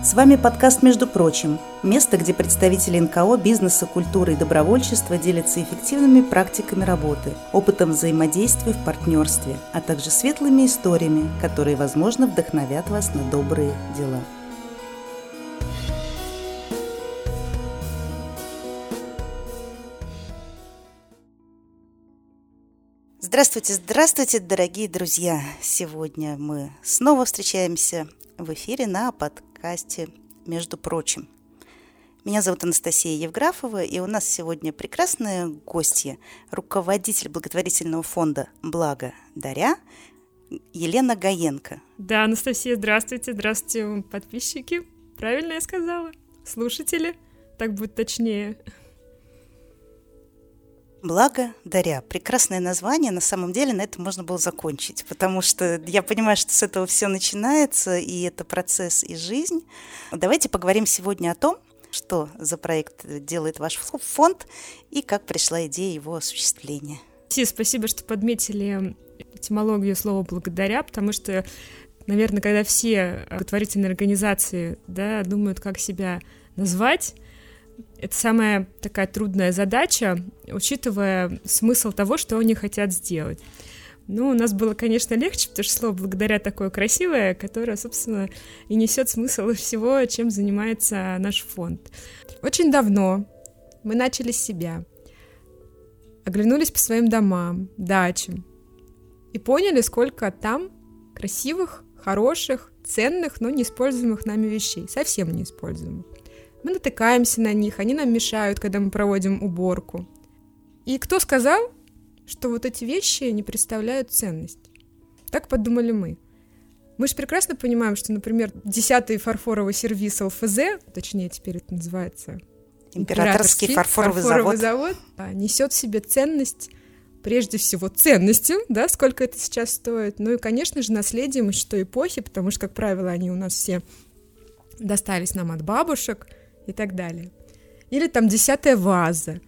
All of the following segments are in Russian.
С вами подкаст «Между прочим» – место, где представители НКО, бизнеса, культуры и добровольчества делятся эффективными практиками работы, опытом взаимодействия в партнерстве, а также светлыми историями, которые, возможно, вдохновят вас на добрые дела. Здравствуйте, здравствуйте, дорогие друзья! Сегодня мы снова встречаемся в эфире на подкасте «Между прочим». Меня зовут Анастасия Евграфова, и у нас сегодня прекрасная гостья, руководитель благотворительного фонда «Благо Даря» Елена Гаенко. Да, Анастасия, здравствуйте, здравствуйте, подписчики. Правильно я сказала? Слушатели? Так будет точнее. Благо Даря. Прекрасное название. На самом деле на этом можно было закончить, потому что я понимаю, что с этого все начинается, и это процесс и жизнь. Давайте поговорим сегодня о том, что за проект делает ваш фонд и как пришла идея его осуществления. Си, спасибо, что подметили этимологию слова «благодаря», потому что, наверное, когда все благотворительные организации да, думают, как себя назвать, это самая такая трудная задача, учитывая смысл того, что они хотят сделать. Ну, у нас было, конечно, легче, потому что слово «благодаря» такое красивое, которое, собственно, и несет смысл всего, чем занимается наш фонд. Очень давно мы начали с себя, оглянулись по своим домам, дачам и поняли, сколько там красивых, хороших, ценных, но неиспользуемых нами вещей, совсем неиспользуемых. Мы натыкаемся на них, они нам мешают, когда мы проводим уборку. И кто сказал, что вот эти вещи не представляют ценность? Так подумали мы. Мы же прекрасно понимаем, что, например, десятый фарфоровый сервис ЛФЗ, точнее теперь это называется Императорский, фарфоровый, фарфоровый завод, завод несет в себе ценность прежде всего ценностью, да, сколько это сейчас стоит, ну и, конечно же, наследием из той эпохи, потому что, как правило, они у нас все достались нам от бабушек, и так далее. Или там десятая ваза.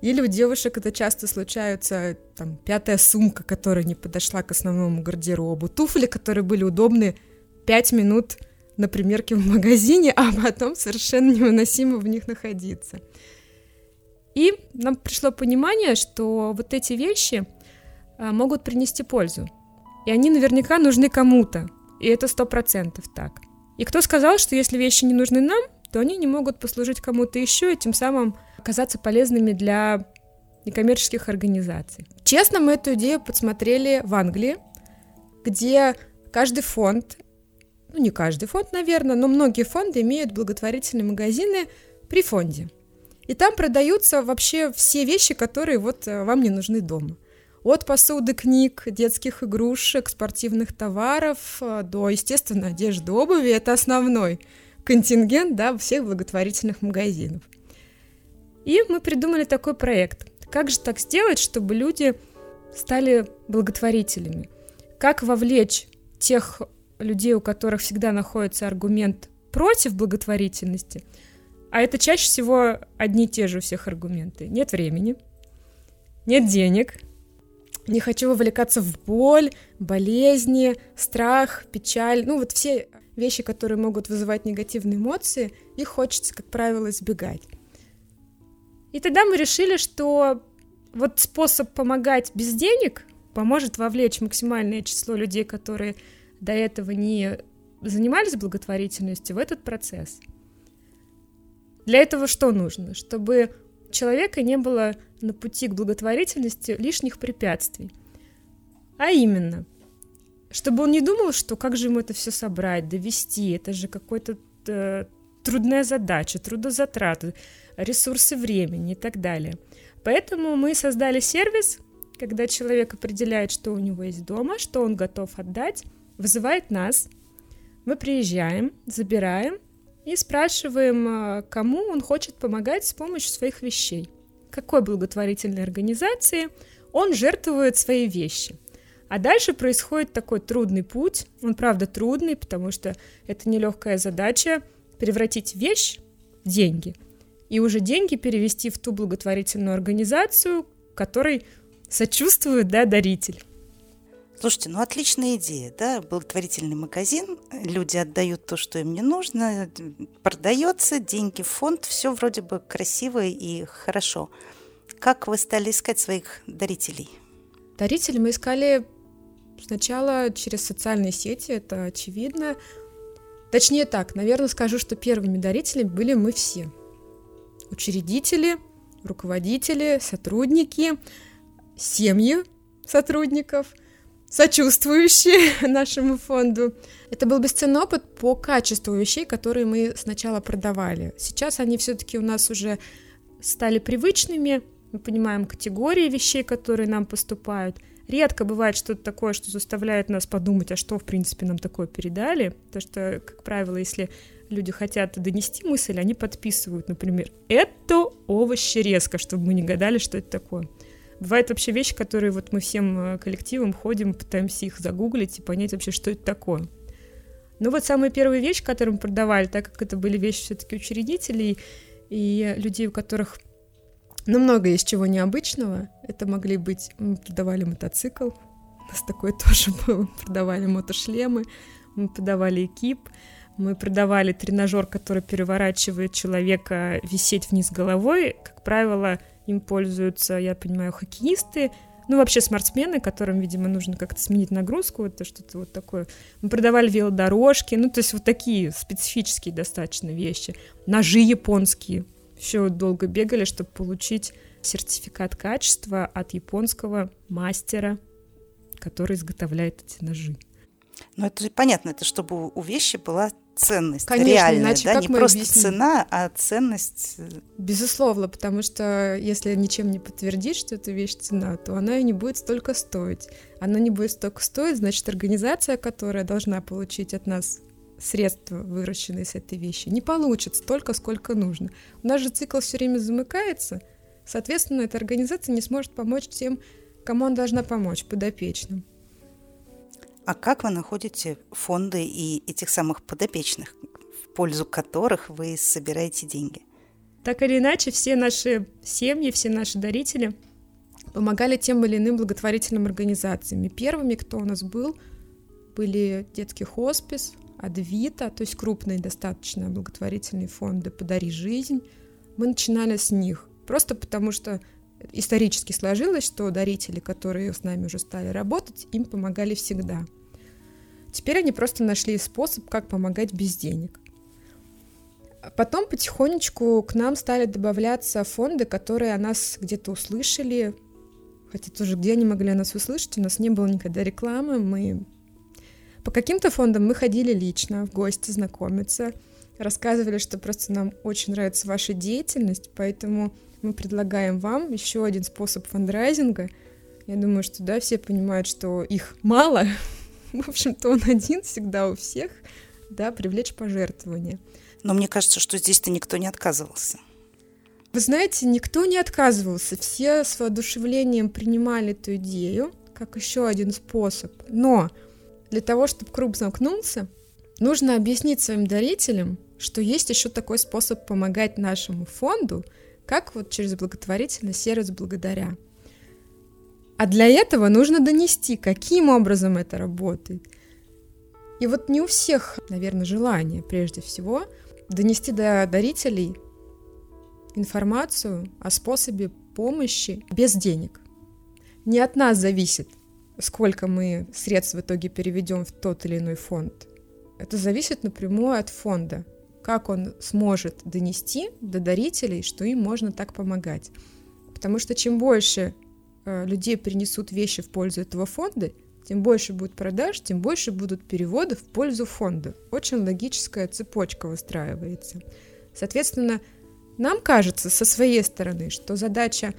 Или у девушек это часто случаются, там, пятая сумка, которая не подошла к основному гардеробу, туфли, которые были удобны пять минут на примерке в магазине, а потом совершенно невыносимо в них находиться. И нам пришло понимание, что вот эти вещи а, могут принести пользу. И они наверняка нужны кому-то. И это сто процентов так. И кто сказал, что если вещи не нужны нам, то они не могут послужить кому-то еще и тем самым оказаться полезными для некоммерческих организаций. Честно, мы эту идею подсмотрели в Англии, где каждый фонд, ну не каждый фонд, наверное, но многие фонды имеют благотворительные магазины при фонде. И там продаются вообще все вещи, которые вот э, вам не нужны дома. От посуды, книг, детских игрушек, спортивных товаров э, до, естественно, одежды, обуви. Это основной контингент да, всех благотворительных магазинов. И мы придумали такой проект. Как же так сделать, чтобы люди стали благотворителями? Как вовлечь тех людей, у которых всегда находится аргумент против благотворительности, а это чаще всего одни и те же у всех аргументы. Нет времени, нет денег, не хочу вовлекаться в боль, болезни, страх, печаль. Ну вот все вещи, которые могут вызывать негативные эмоции, их хочется, как правило, избегать. И тогда мы решили, что вот способ помогать без денег поможет вовлечь максимальное число людей, которые до этого не занимались благотворительностью, в этот процесс. Для этого что нужно? Чтобы у человека не было на пути к благотворительности лишних препятствий. А именно – чтобы он не думал, что как же ему это все собрать, довести, это же какой-то э, трудная задача, трудозатраты, ресурсы времени и так далее. Поэтому мы создали сервис, когда человек определяет, что у него есть дома, что он готов отдать, вызывает нас, мы приезжаем, забираем и спрашиваем, э, кому он хочет помогать с помощью своих вещей. Какой благотворительной организации он жертвует свои вещи – а дальше происходит такой трудный путь. Он, правда, трудный, потому что это нелегкая задача превратить вещь в деньги. И уже деньги перевести в ту благотворительную организацию, которой сочувствует да, даритель. Слушайте, ну отличная идея, да, благотворительный магазин, люди отдают то, что им не нужно, продается, деньги в фонд, все вроде бы красиво и хорошо. Как вы стали искать своих дарителей? Дарителей мы искали сначала через социальные сети, это очевидно. Точнее так, наверное, скажу, что первыми дарителями были мы все. Учредители, руководители, сотрудники, семьи сотрудников – сочувствующие нашему фонду. Это был бесценный опыт по качеству вещей, которые мы сначала продавали. Сейчас они все-таки у нас уже стали привычными, мы понимаем категории вещей, которые нам поступают. Редко бывает что-то такое, что заставляет нас подумать, а что, в принципе, нам такое передали. Потому что, как правило, если люди хотят донести мысль, они подписывают, например, «это овощи резко», чтобы мы не гадали, что это такое. Бывают вообще вещи, которые вот мы всем э, коллективом ходим, пытаемся их загуглить и понять вообще, что это такое. Ну вот самая первая вещь, которую мы продавали, так как это были вещи все-таки учредителей и людей, у которых ну, много есть чего необычного. Это могли быть... Мы продавали мотоцикл, у нас такое тоже было. Мы продавали мотошлемы, мы продавали экип, мы продавали тренажер, который переворачивает человека висеть вниз головой. Как правило, им пользуются, я понимаю, хоккеисты, ну, вообще спортсмены, которым, видимо, нужно как-то сменить нагрузку, это что-то вот такое. Мы продавали велодорожки, ну, то есть вот такие специфические достаточно вещи. Ножи японские. Все долго бегали, чтобы получить сертификат качества от японского мастера, который изготовляет эти ножи. Ну, это понятно, это чтобы у вещи была ценность Конечно, реальная, иначе да, как не мы просто объясним? цена, а ценность. э, Безусловно, потому что если ничем не подтвердить, что эта вещь цена, то она и не будет столько стоить. Она не будет столько стоить, значит, организация, которая должна получить от нас средства, выращенные с этой вещи, не получит столько, сколько нужно. У нас же цикл все время замыкается, соответственно, эта организация не сможет помочь тем, кому она должна помочь, подопечным. А как вы находите фонды и этих самых подопечных, в пользу которых вы собираете деньги? Так или иначе, все наши семьи, все наши дарители помогали тем или иным благотворительным организациям. И первыми, кто у нас был, были детский хоспис, Адвита, то есть крупные достаточно благотворительные фонды «Подари жизнь». Мы начинали с них, просто потому что исторически сложилось, что дарители, которые с нами уже стали работать, им помогали всегда. Теперь они просто нашли способ, как помогать без денег. Потом потихонечку к нам стали добавляться фонды, которые о нас где-то услышали. Хотя тоже где они могли о нас услышать, у нас не было никогда рекламы. Мы по каким-то фондам мы ходили лично в гости знакомиться, рассказывали, что просто нам очень нравится ваша деятельность, поэтому мы предлагаем вам еще один способ фандрайзинга. Я думаю, что да, все понимают, что их мало. В общем-то, он один всегда у всех, да, привлечь пожертвования. Но мне кажется, что здесь-то никто не отказывался. Вы знаете, никто не отказывался, все с воодушевлением принимали эту идею как еще один способ. Но для того, чтобы круг замкнулся, нужно объяснить своим дарителям, что есть еще такой способ помогать нашему фонду, как вот через благотворительный сервис благодаря. А для этого нужно донести, каким образом это работает. И вот не у всех, наверное, желание, прежде всего, донести до дарителей информацию о способе помощи без денег. Не от нас зависит, сколько мы средств в итоге переведем в тот или иной фонд. Это зависит напрямую от фонда, как он сможет донести до дарителей, что им можно так помогать. Потому что чем больше э, людей принесут вещи в пользу этого фонда, тем больше будет продаж, тем больше будут переводы в пользу фонда. Очень логическая цепочка выстраивается. Соответственно, нам кажется со своей стороны, что задача,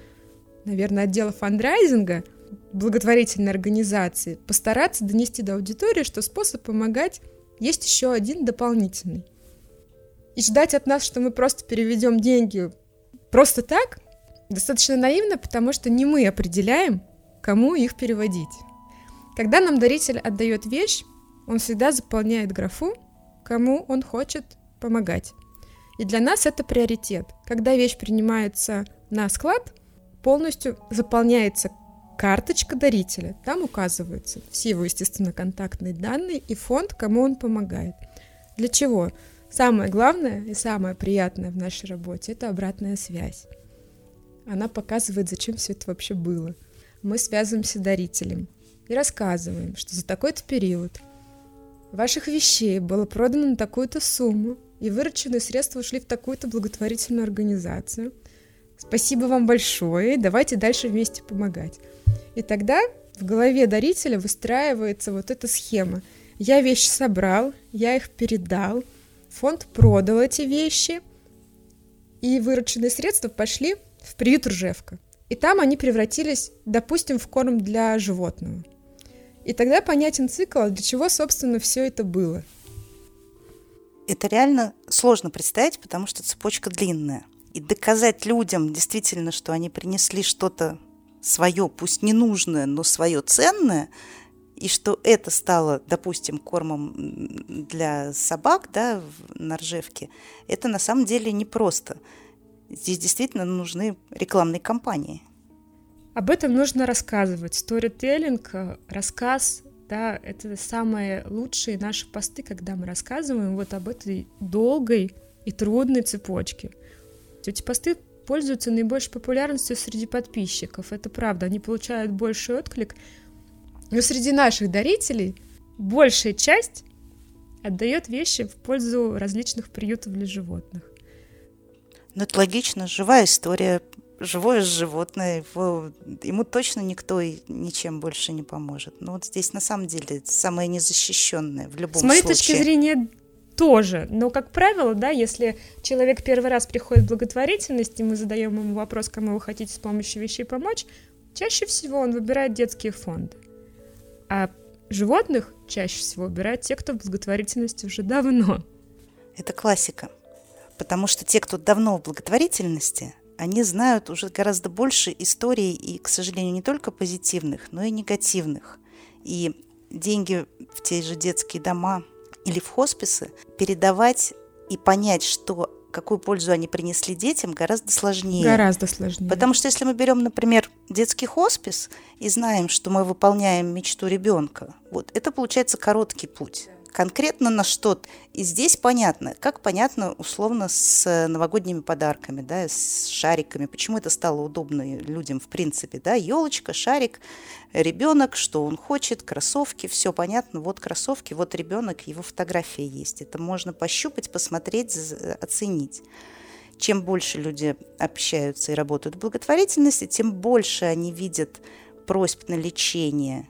наверное, отдела фандрайзинга – благотворительной организации постараться донести до аудитории, что способ помогать есть еще один дополнительный. И ждать от нас, что мы просто переведем деньги просто так, достаточно наивно, потому что не мы определяем, кому их переводить. Когда нам даритель отдает вещь, он всегда заполняет графу, кому он хочет помогать. И для нас это приоритет. Когда вещь принимается на склад, полностью заполняется карточка дарителя. Там указываются все его, естественно, контактные данные и фонд, кому он помогает. Для чего? Самое главное и самое приятное в нашей работе – это обратная связь. Она показывает, зачем все это вообще было. Мы связываемся с дарителем и рассказываем, что за такой-то период ваших вещей было продано на такую-то сумму, и вырученные средства ушли в такую-то благотворительную организацию. Спасибо вам большое, давайте дальше вместе помогать. И тогда в голове дарителя выстраивается вот эта схема. Я вещи собрал, я их передал, фонд продал эти вещи, и вырученные средства пошли в приют Ржевка. И там они превратились, допустим, в корм для животного. И тогда понятен цикл, для чего, собственно, все это было – это реально сложно представить, потому что цепочка длинная. И доказать людям действительно, что они принесли что-то свое, пусть не нужное, но свое ценное, и что это стало, допустим, кормом для собак да, на Ржевке, это на самом деле непросто. Здесь действительно нужны рекламные кампании. Об этом нужно рассказывать. Сторителлинг, э, рассказ да, это самые лучшие наши посты, когда мы рассказываем вот об этой долгой и трудной цепочке. Эти посты пользуются наибольшей популярностью среди подписчиков, это правда, они получают больший отклик, но среди наших дарителей большая часть отдает вещи в пользу различных приютов для животных. Ну, это логично, живая история живое животное, его, ему точно никто и ничем больше не поможет. Но вот здесь на самом деле самое незащищенное в любом С моей случае. точки зрения, тоже. Но, как правило, да, если человек первый раз приходит в благотворительность, и мы задаем ему вопрос, кому вы хотите с помощью вещей помочь, чаще всего он выбирает детские фонды. А животных чаще всего выбирают те, кто в благотворительности уже давно. Это классика. Потому что те, кто давно в благотворительности, они знают уже гораздо больше историй, и, к сожалению, не только позитивных, но и негативных. И деньги в те же детские дома или в хосписы передавать и понять, что какую пользу они принесли детям, гораздо сложнее. Гораздо сложнее. Потому что если мы берем, например, детский хоспис и знаем, что мы выполняем мечту ребенка, вот это получается короткий путь конкретно на что. И здесь понятно, как понятно условно с новогодними подарками, да, с шариками, почему это стало удобно людям в принципе, да, елочка, шарик, ребенок, что он хочет, кроссовки, все понятно, вот кроссовки, вот ребенок, его фотография есть. Это можно пощупать, посмотреть, оценить чем больше люди общаются и работают в благотворительности, тем больше они видят просьб на лечение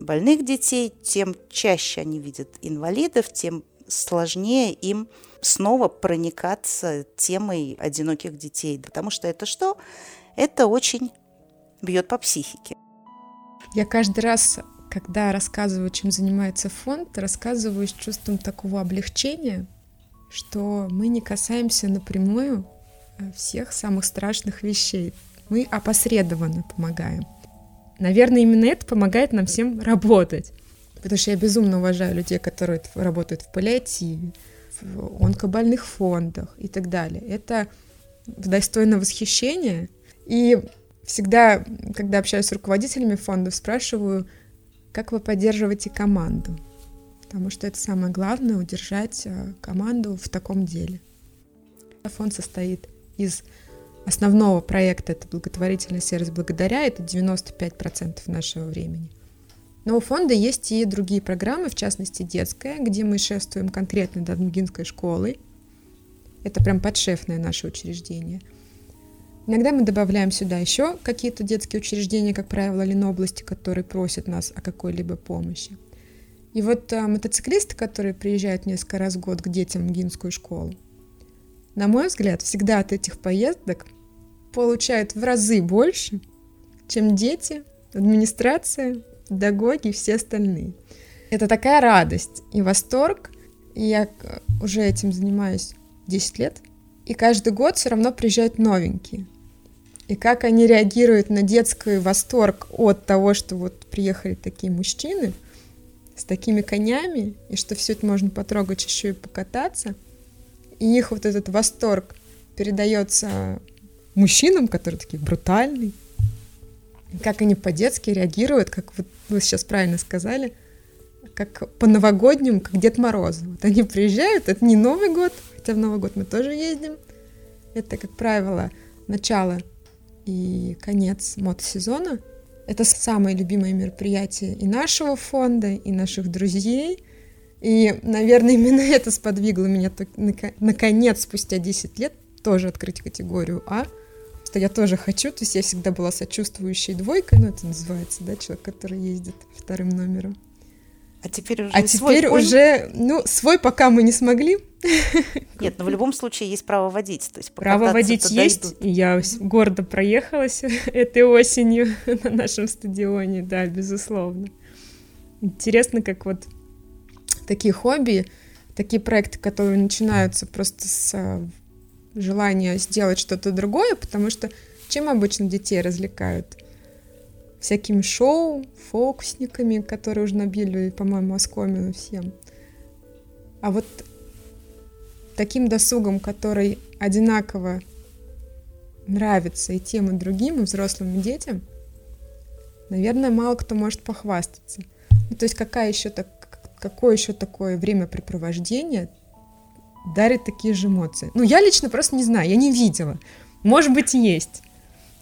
больных детей, тем чаще они видят инвалидов, тем сложнее им снова проникаться темой одиноких детей. Потому что это что? Это очень бьет по психике. Я каждый раз, когда рассказываю, чем занимается фонд, рассказываю с чувством такого облегчения, что мы не касаемся напрямую э, всех самых страшных вещей. Мы опосредованно помогаем. Наверное, именно это помогает нам всем работать. Потому что я безумно уважаю людей, которые работают в паллиативе, в онкобольных фондах и так далее. Это достойно восхищения. И всегда, когда общаюсь с руководителями фондов, спрашиваю, как вы поддерживаете команду. Потому что это самое главное — удержать э, команду в таком деле. Фонд состоит из основного проекта это благотворительный сервис «Благодаря», это 95% нашего времени. Но у фонда есть и другие программы, в частности детская, где мы шествуем конкретно до Дмгинской школы. Это прям подшефное наше учреждение. Иногда мы добавляем сюда еще какие-то детские учреждения, как правило, Ленобласти, которые просят нас о какой-либо помощи. И вот а, мотоциклисты, которые приезжают несколько раз в год к детям в Гинскую школу, на мой взгляд, всегда от этих поездок получают в разы больше, чем дети, администрация, педагоги и все остальные. Это такая радость и восторг. И я уже этим занимаюсь 10 лет. И каждый год все равно приезжают новенькие. И как они реагируют на детский восторг от того, что вот приехали такие мужчины с такими конями, и что все это можно потрогать еще и покататься – и их вот этот восторг передается мужчинам, которые такие брутальные, как они по-детски реагируют, как вот вы сейчас правильно сказали, как по-новогоднему, как Дед Мороз. Вот они приезжают, это не Новый год, хотя в Новый год мы тоже ездим. Это, как правило, начало и конец мотосезона. Это самое любимое мероприятие и нашего фонда, и наших друзей. И, наверное, именно это сподвигло меня наконец, спустя 10 лет, тоже открыть категорию А, что я тоже хочу, то есть я всегда была сочувствующей двойкой, ну это называется, да, человек, который ездит вторым номером. А теперь уже А теперь конь? уже, ну, свой пока мы не смогли. Нет, но в любом случае есть право водить. То есть право водить есть, идут. и я гордо проехалась этой осенью на нашем стадионе, да, безусловно. Интересно, как вот такие хобби, такие проекты, которые начинаются просто с желания сделать что-то другое, потому что чем обычно детей развлекают? всякими шоу, фокусниками, которые уже набили, по-моему, оскомину всем. А вот таким досугом, который одинаково нравится и тем, и другим, и взрослым, и детям, наверное, мало кто может похвастаться. Ну, то есть какая еще так, какое еще такое времяпрепровождение дарит такие же эмоции? Ну, я лично просто не знаю, я не видела. Может быть, есть.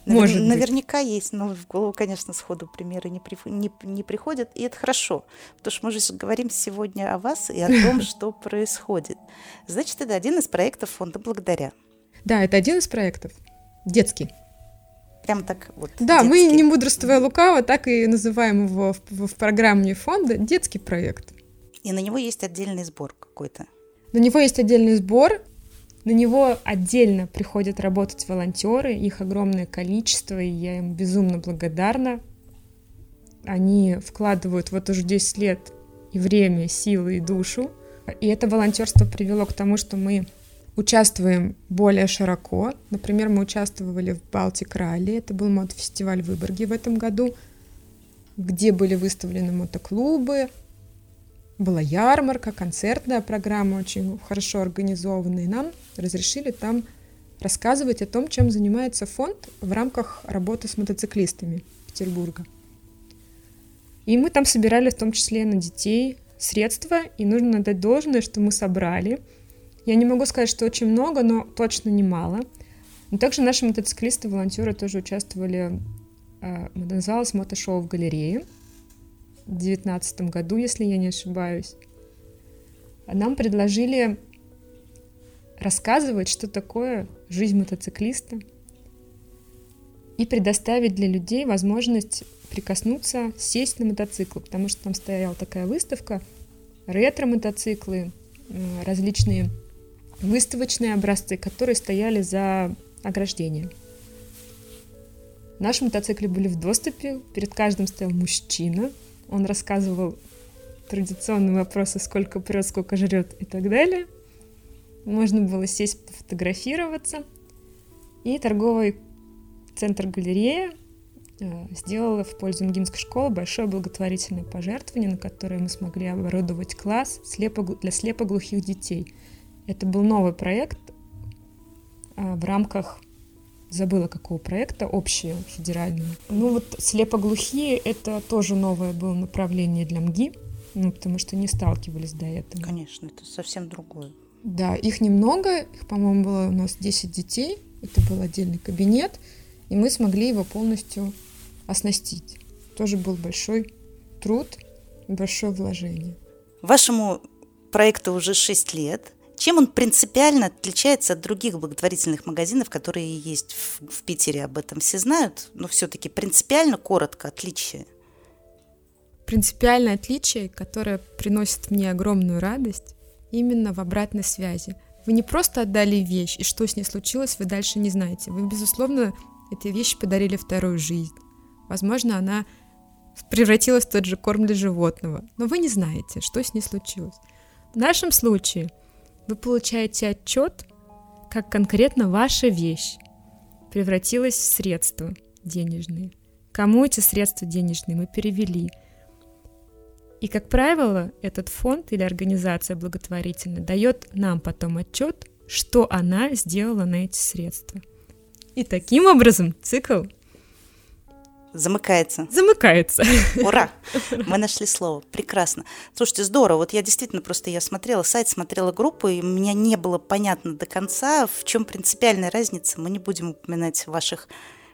Может Наверняка быть. есть, но в голову, конечно, сходу примеры не, при, не, не приходят, и это хорошо, потому что мы же говорим сегодня о вас и о том, что происходит. Значит, это один из проектов фонда «Благодаря». Да, это один из проектов, детский. Прям так вот. Да, детский. мы не мудрствуя лукаво, так и называем его в, в программе фонда детский проект. И на него есть отдельный сбор какой-то. На него есть отдельный сбор, на него отдельно приходят работать волонтеры, их огромное количество, и я им безумно благодарна. Они вкладывают вот уже 10 лет и время, силы, и душу. И это волонтерство привело к тому, что мы участвуем более широко. Например, мы участвовали в Балтик Ралли, это был мотофестиваль в в этом году, где были выставлены мотоклубы, была ярмарка, концертная программа очень хорошо организованная, и нам разрешили там рассказывать о том, чем занимается фонд в рамках работы с мотоциклистами Петербурга. И мы там собирали в том числе на детей средства, и нужно дать должное, что мы собрали. Я не могу сказать, что очень много, но точно немало. Но также наши мотоциклисты, волонтеры тоже участвовали, э, называлось мотошоу в галерее – 2019 году, если я не ошибаюсь, нам предложили рассказывать, что такое жизнь мотоциклиста, и предоставить для людей возможность прикоснуться, сесть на мотоцикл, потому что там стояла такая выставка, ретро-мотоциклы, различные выставочные образцы, которые стояли за ограждением. Наши мотоциклы были в доступе, перед каждым стоял мужчина, он рассказывал традиционные вопросы, сколько прет, сколько жрет и так далее. Можно было сесть, пофотографироваться. И торговый центр галерея э, сделала в пользу МГИМской школы большое благотворительное пожертвование, на которое мы смогли оборудовать класс для слепоглухих детей. Это был новый проект э, в рамках забыла какого проекта, общее, федеральное. Ну вот слепоглухие — это тоже новое было направление для МГИ, ну, потому что не сталкивались до этого. Конечно, это совсем другое. Да, их немного, их, по-моему, было у нас 10 детей, это был отдельный кабинет, и мы смогли его полностью оснастить. Тоже был большой труд, большое вложение. Вашему проекту уже 6 лет. Чем он принципиально отличается от других благотворительных магазинов, которые есть в, в Питере? Об этом все знают, но все-таки принципиально коротко отличие. Принципиальное отличие, которое приносит мне огромную радость, именно в обратной связи. Вы не просто отдали вещь, и что с ней случилось, вы дальше не знаете. Вы, безусловно, этой вещи подарили вторую жизнь. Возможно, она превратилась в тот же корм для животного, но вы не знаете, что с ней случилось. В нашем случае – вы получаете отчет, как конкретно ваша вещь превратилась в средства денежные. Кому эти средства денежные мы перевели. И, как правило, этот фонд или организация благотворительная дает нам потом отчет, что она сделала на эти средства. И таким образом цикл Замыкается. Замыкается. Ура! Мы нашли слово. Прекрасно. Слушайте, здорово. Вот я действительно просто я смотрела сайт, смотрела группу, и мне не было понятно до конца, в чем принципиальная разница. Мы не будем упоминать ваших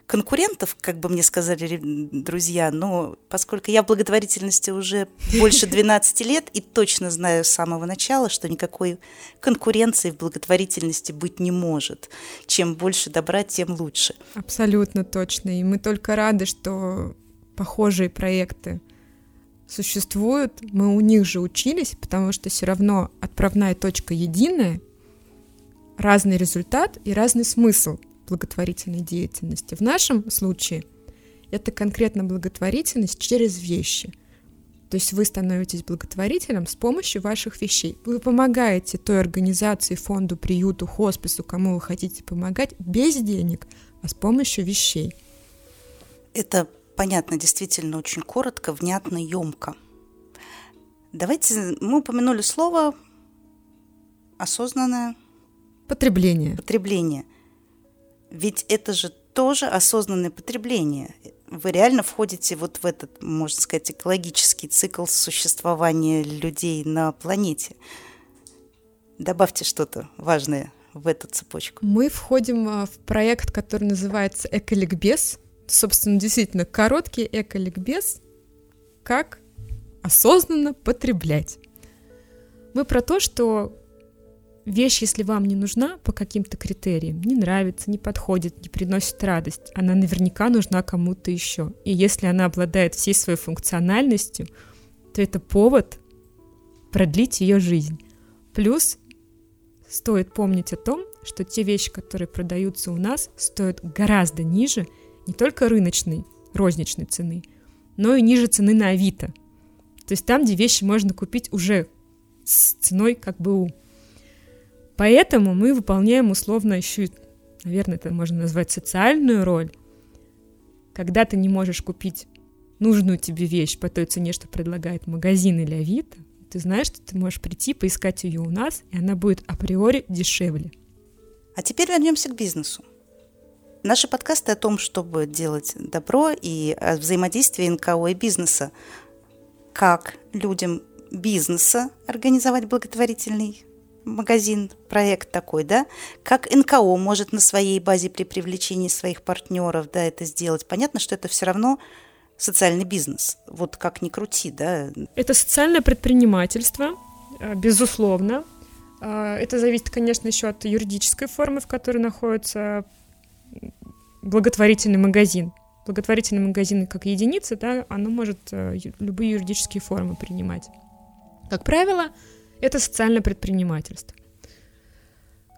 конкурентов, как бы мне сказали друзья, но поскольку я в благотворительности уже больше 12 лет и точно знаю с самого начала, что никакой конкуренции в благотворительности быть не может. Чем больше добра, тем лучше. Абсолютно точно. И мы только рады, что похожие проекты существуют. Мы у них же учились, потому что все равно отправная точка единая, разный результат и разный смысл – благотворительной деятельности. В нашем случае это конкретно благотворительность через вещи. То есть вы становитесь благотворителем с помощью ваших вещей. Вы помогаете той организации, фонду, приюту, хоспису, кому вы хотите помогать, без денег, а с помощью вещей. Это понятно, действительно очень коротко, внятно, емко. Давайте, мы упомянули слово осознанное потребление. Потребление. Ведь это же тоже осознанное потребление. Вы реально входите вот в этот, можно сказать, экологический цикл существования людей на планете. Добавьте что-то важное в эту цепочку. Мы входим а, в проект, который называется «Эколикбез». Собственно, действительно, короткий эколикбез, как осознанно потреблять. Мы про то, что Вещь, если вам не нужна по каким-то критериям, не нравится, не подходит, не приносит радость, она наверняка нужна кому-то еще. И если она обладает всей своей функциональностью, то это повод продлить ее жизнь. Плюс стоит помнить о том, что те вещи, которые продаются у нас, стоят гораздо ниже не только рыночной, розничной цены, но и ниже цены на Авито. То есть там, где вещи можно купить уже с ценой как бы у Поэтому мы выполняем условно еще, наверное, это можно назвать социальную роль. Когда ты не можешь купить нужную тебе вещь по той цене, что предлагает магазин или Авито, ты знаешь, что ты можешь прийти, поискать ее у нас, и она будет априори дешевле. А теперь вернемся к бизнесу. Наши подкасты о том, чтобы делать добро и о взаимодействии НКО и бизнеса. Как людям бизнеса организовать благотворительный магазин, проект такой, да, как НКО может на своей базе при привлечении своих партнеров, да, это сделать. Понятно, что это все равно социальный бизнес, вот как ни крути, да. Это социальное предпринимательство, э, безусловно. Э, это зависит, конечно, еще от юридической формы, в которой находится благотворительный магазин. Благотворительный магазин как единица, да, оно может э, любые юридические формы принимать. Как правило, это социальное предпринимательство.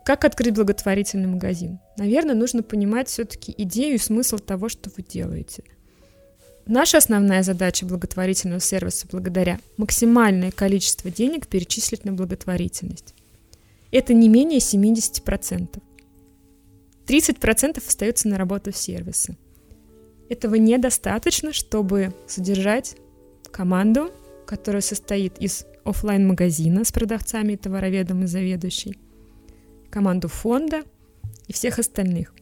Как открыть благотворительный магазин? Наверное, нужно понимать все-таки идею и смысл того, что вы делаете. Наша основная задача благотворительного сервиса благодаря максимальное количество денег перечислить на благотворительность. Это не менее 70%. 30% остается на работу сервиса. Этого недостаточно, чтобы содержать команду, которая состоит из офлайн магазина с продавцами, товароведом и заведующей, команду фонда и всех остальных.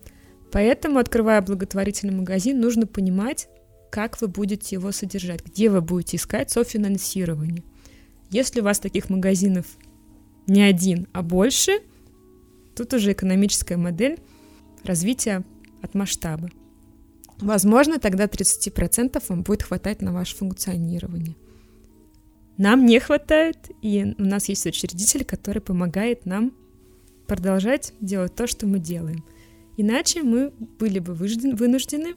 Поэтому, открывая благотворительный магазин, нужно понимать, как вы будете его содержать, где вы будете искать софинансирование. Если у вас таких магазинов не один, а больше, тут уже экономическая модель развития от масштаба. Возможно, тогда 30% вам будет хватать на ваше функционирование. Нам не хватает, и у нас есть учредитель, который помогает нам продолжать делать то, что мы делаем. Иначе мы были бы вынуждены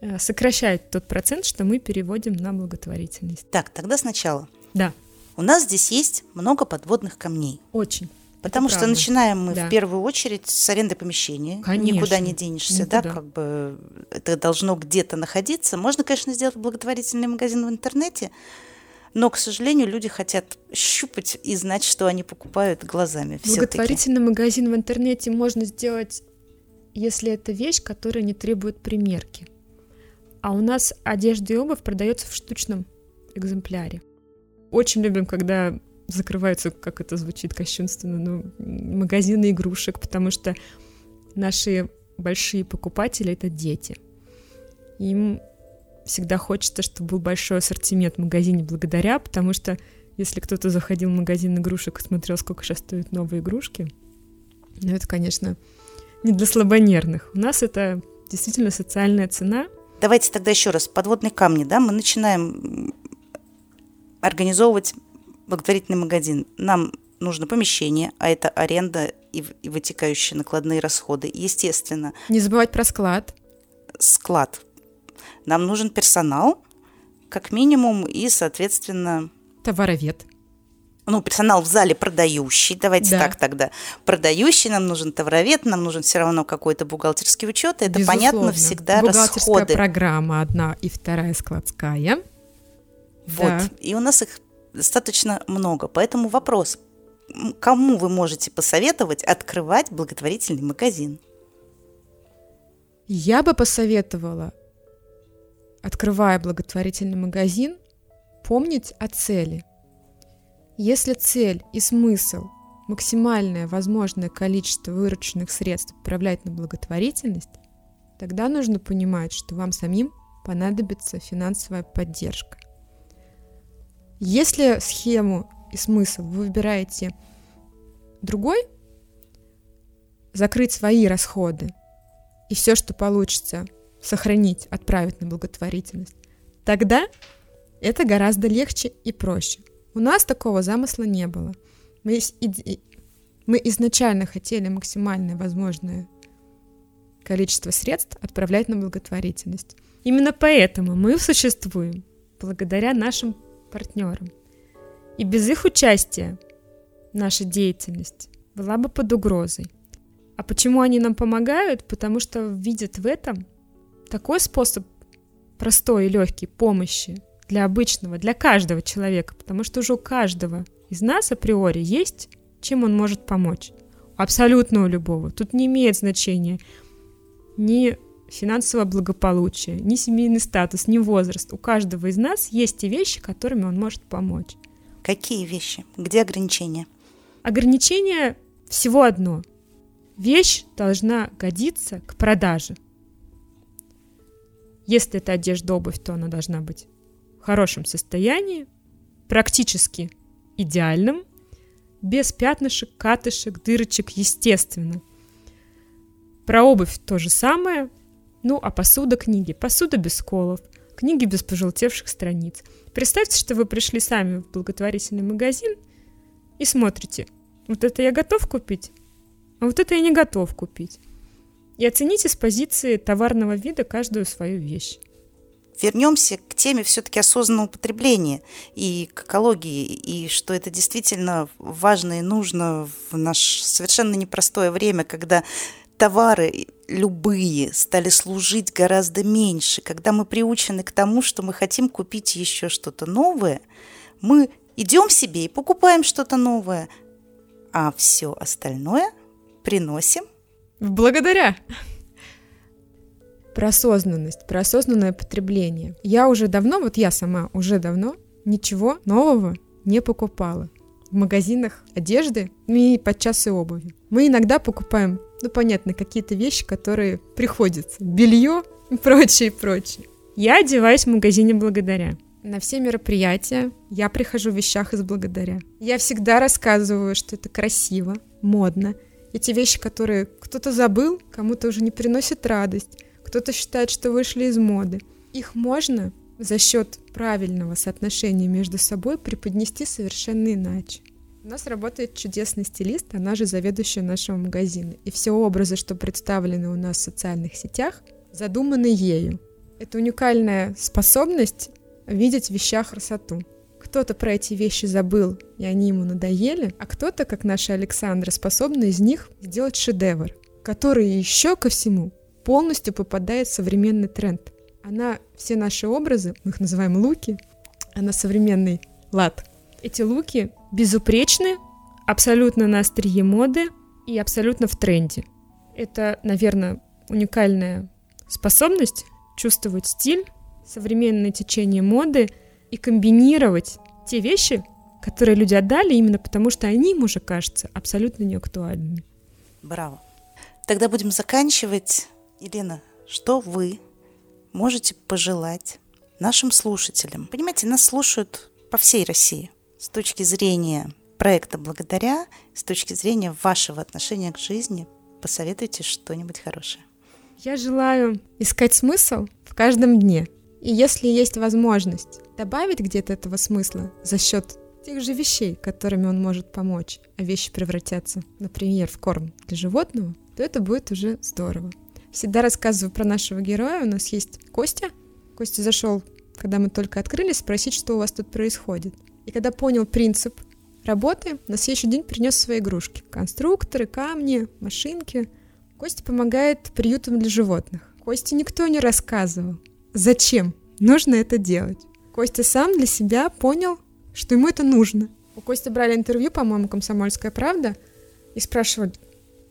э, сокращать тот процент, что мы переводим на благотворительность. Так, тогда сначала. Да. У нас здесь есть много подводных камней. Очень. Потому Это что правда. начинаем мы да. в первую очередь с аренды помещения. Конечно. Никуда не денешься, Никуда. да, как бы это должно где-то находиться. Можно, конечно, сделать благотворительный магазин в интернете, но, к сожалению, люди хотят щупать и знать, что они покупают глазами. Благотворительный магазин в интернете можно сделать, если это вещь, которая не требует примерки. А у нас одежда и обувь продается в штучном экземпляре. Очень любим, когда закрываются, как это звучит кощунственно, ну, магазины игрушек, потому что наши большие покупатели — это дети. Им всегда хочется, чтобы был большой ассортимент в магазине благодаря, потому что если кто-то заходил в магазин игрушек и смотрел, сколько сейчас стоят новые игрушки, ну, это, конечно, не для слабонервных. У нас это действительно социальная цена. Давайте тогда еще раз, подводные камни, да, мы начинаем организовывать благотворительный магазин. Нам нужно помещение, а это аренда и, и вытекающие накладные расходы. Естественно. Не забывать про склад. Склад. Нам нужен персонал, как минимум, и, соответственно... Товаровед. Ну, персонал в зале продающий, давайте да. так тогда. Продающий, нам нужен товаровед, нам нужен все равно какой-то бухгалтерский учет. Это Безусловно. понятно всегда Бухгалтерская расходы. программа одна и вторая складская. Вот. Да. И у нас их достаточно много. Поэтому вопрос, кому вы можете посоветовать открывать благотворительный магазин? Я бы посоветовала, открывая благотворительный магазин, помнить о цели. Если цель и смысл максимальное возможное количество вырученных средств отправлять на благотворительность, тогда нужно понимать, что вам самим понадобится финансовая поддержка. Если схему и смысл вы выбираете другой, закрыть свои расходы и все, что получится, сохранить, отправить на благотворительность, тогда это гораздо легче и проще. У нас такого замысла не было. Мы, мы изначально хотели максимальное возможное количество средств отправлять на благотворительность. Именно поэтому мы существуем благодаря нашим партнерам. И без их участия наша деятельность была бы под угрозой. А почему они нам помогают? Потому что видят в этом такой способ простой и легкий помощи для обычного, для каждого человека, потому что уже у каждого из нас априори есть, чем он может помочь. Абсолютно у любого. Тут не имеет значения ни финансовое благополучие, ни семейный статус, ни возраст. У каждого из нас есть те вещи, которыми он может помочь. Какие вещи? Где ограничения? Ограничение всего одно. Вещь должна годиться к продаже. Если это одежда, обувь, то она должна быть в хорошем состоянии, практически идеальным, без пятнышек, катышек, дырочек, естественно. Про обувь то же самое. Ну, а посуда книги. Посуда без сколов, книги без пожелтевших страниц. Представьте, что вы пришли сами в благотворительный магазин и смотрите. Вот это я готов купить, а вот это я не готов купить. И оцените с позиции товарного вида каждую свою вещь. Вернемся к теме все-таки осознанного потребления и к экологии, и что это действительно важно и нужно в наше совершенно непростое время, когда товары любые стали служить гораздо меньше, когда мы приучены к тому, что мы хотим купить еще что-то новое, мы идем себе и покупаем что-то новое, а все остальное приносим. Благодаря. Про осознанность, про осознанное потребление. Я уже давно, вот я сама уже давно ничего нового не покупала в магазинах одежды и подчас и обуви. Мы иногда покупаем ну, понятно, какие-то вещи, которые приходятся. Белье и прочее, прочее. Я одеваюсь в магазине благодаря. На все мероприятия я прихожу в вещах из благодаря. Я всегда рассказываю, что это красиво, модно. Эти вещи, которые кто-то забыл, кому-то уже не приносят радость, кто-то считает, что вышли из моды. Их можно за счет правильного соотношения между собой преподнести совершенно иначе. У нас работает чудесный стилист, она же заведующая нашего магазина. И все образы, что представлены у нас в социальных сетях, задуманы ею. Это уникальная способность видеть в вещах красоту. Кто-то про эти вещи забыл, и они ему надоели, а кто-то, как наша Александра, способна из них сделать шедевр, который еще ко всему полностью попадает в современный тренд. Она все наши образы, мы их называем луки, она современный лад. Эти луки безупречны, абсолютно на острие моды и абсолютно в тренде. Это, наверное, уникальная способность чувствовать стиль, современное течение моды и комбинировать те вещи, которые люди отдали именно потому, что они им уже кажутся абсолютно неактуальными. Браво. Тогда будем заканчивать. Елена, что вы можете пожелать нашим слушателям. Понимаете, нас слушают по всей России с точки зрения проекта «Благодаря», с точки зрения вашего отношения к жизни. Посоветуйте что-нибудь хорошее. Я желаю искать смысл в каждом дне. И если есть возможность добавить где-то этого смысла за счет тех же вещей, которыми он может помочь, а вещи превратятся, например, в корм для животного, то это будет уже здорово. Всегда рассказываю про нашего героя. У нас есть Костя. Костя зашел, когда мы только открылись, спросить, что у вас тут происходит. И когда понял принцип работы, на следующий день принес свои игрушки. Конструкторы, камни, машинки. Костя помогает приютам для животных. Косте никто не рассказывал, зачем нужно это делать. Костя сам для себя понял, что ему это нужно. У Кости брали интервью, по-моему, «Комсомольская правда», и спрашивали,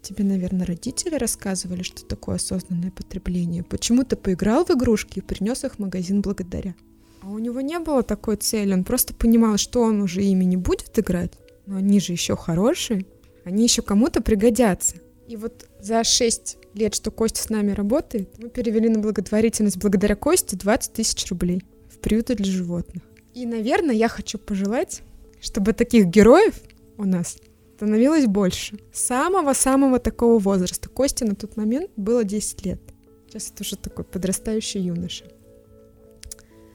тебе, наверное, родители рассказывали, что такое осознанное потребление. Почему ты поиграл в игрушки и принес их в магазин благодаря? А у него не было такой цели, он просто понимал, что он уже ими не будет играть, но они же еще хорошие, они еще кому-то пригодятся. И вот за 6 лет, что Костя с нами работает, мы перевели на благотворительность благодаря Косте 20 тысяч рублей в приюты для животных. И, наверное, я хочу пожелать, чтобы таких героев у нас становилось больше. Самого-самого такого возраста. Косте на тот момент было 10 лет. Сейчас это уже такой подрастающий юноша.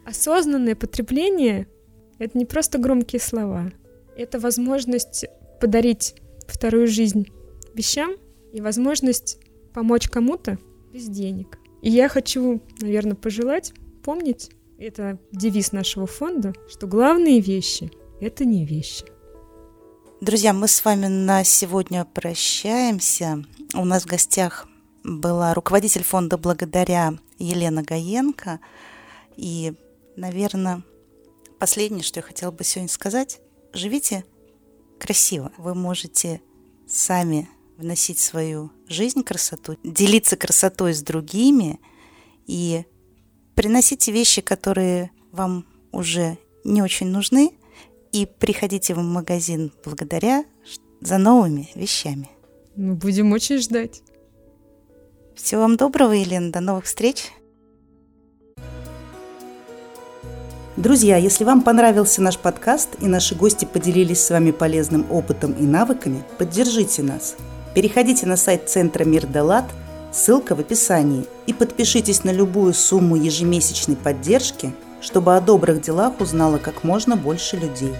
Осознанное потребление — это не просто громкие слова. Это возможность подарить вторую жизнь вещам и возможность помочь кому-то без денег. И я хочу, наверное, пожелать помнить, это девиз нашего фонда, что главные вещи — это не вещи. Друзья, мы с вами на сегодня прощаемся. У нас в гостях была руководитель фонда «Благодаря» Елена Гаенко. И наверное, последнее, что я хотела бы сегодня сказать, живите красиво. Вы можете сами вносить свою жизнь красоту, делиться красотой с другими и приносите вещи, которые вам уже не очень нужны, и приходите в магазин благодаря за новыми вещами. Мы будем очень ждать. Всего вам доброго, Елена. До новых встреч. Друзья, если вам понравился наш подкаст и наши гости поделились с вами полезным опытом и навыками, поддержите нас. Переходите на сайт Центра Мир Далат, ссылка в описании, и подпишитесь на любую сумму ежемесячной поддержки, чтобы о добрых делах узнало как можно больше людей.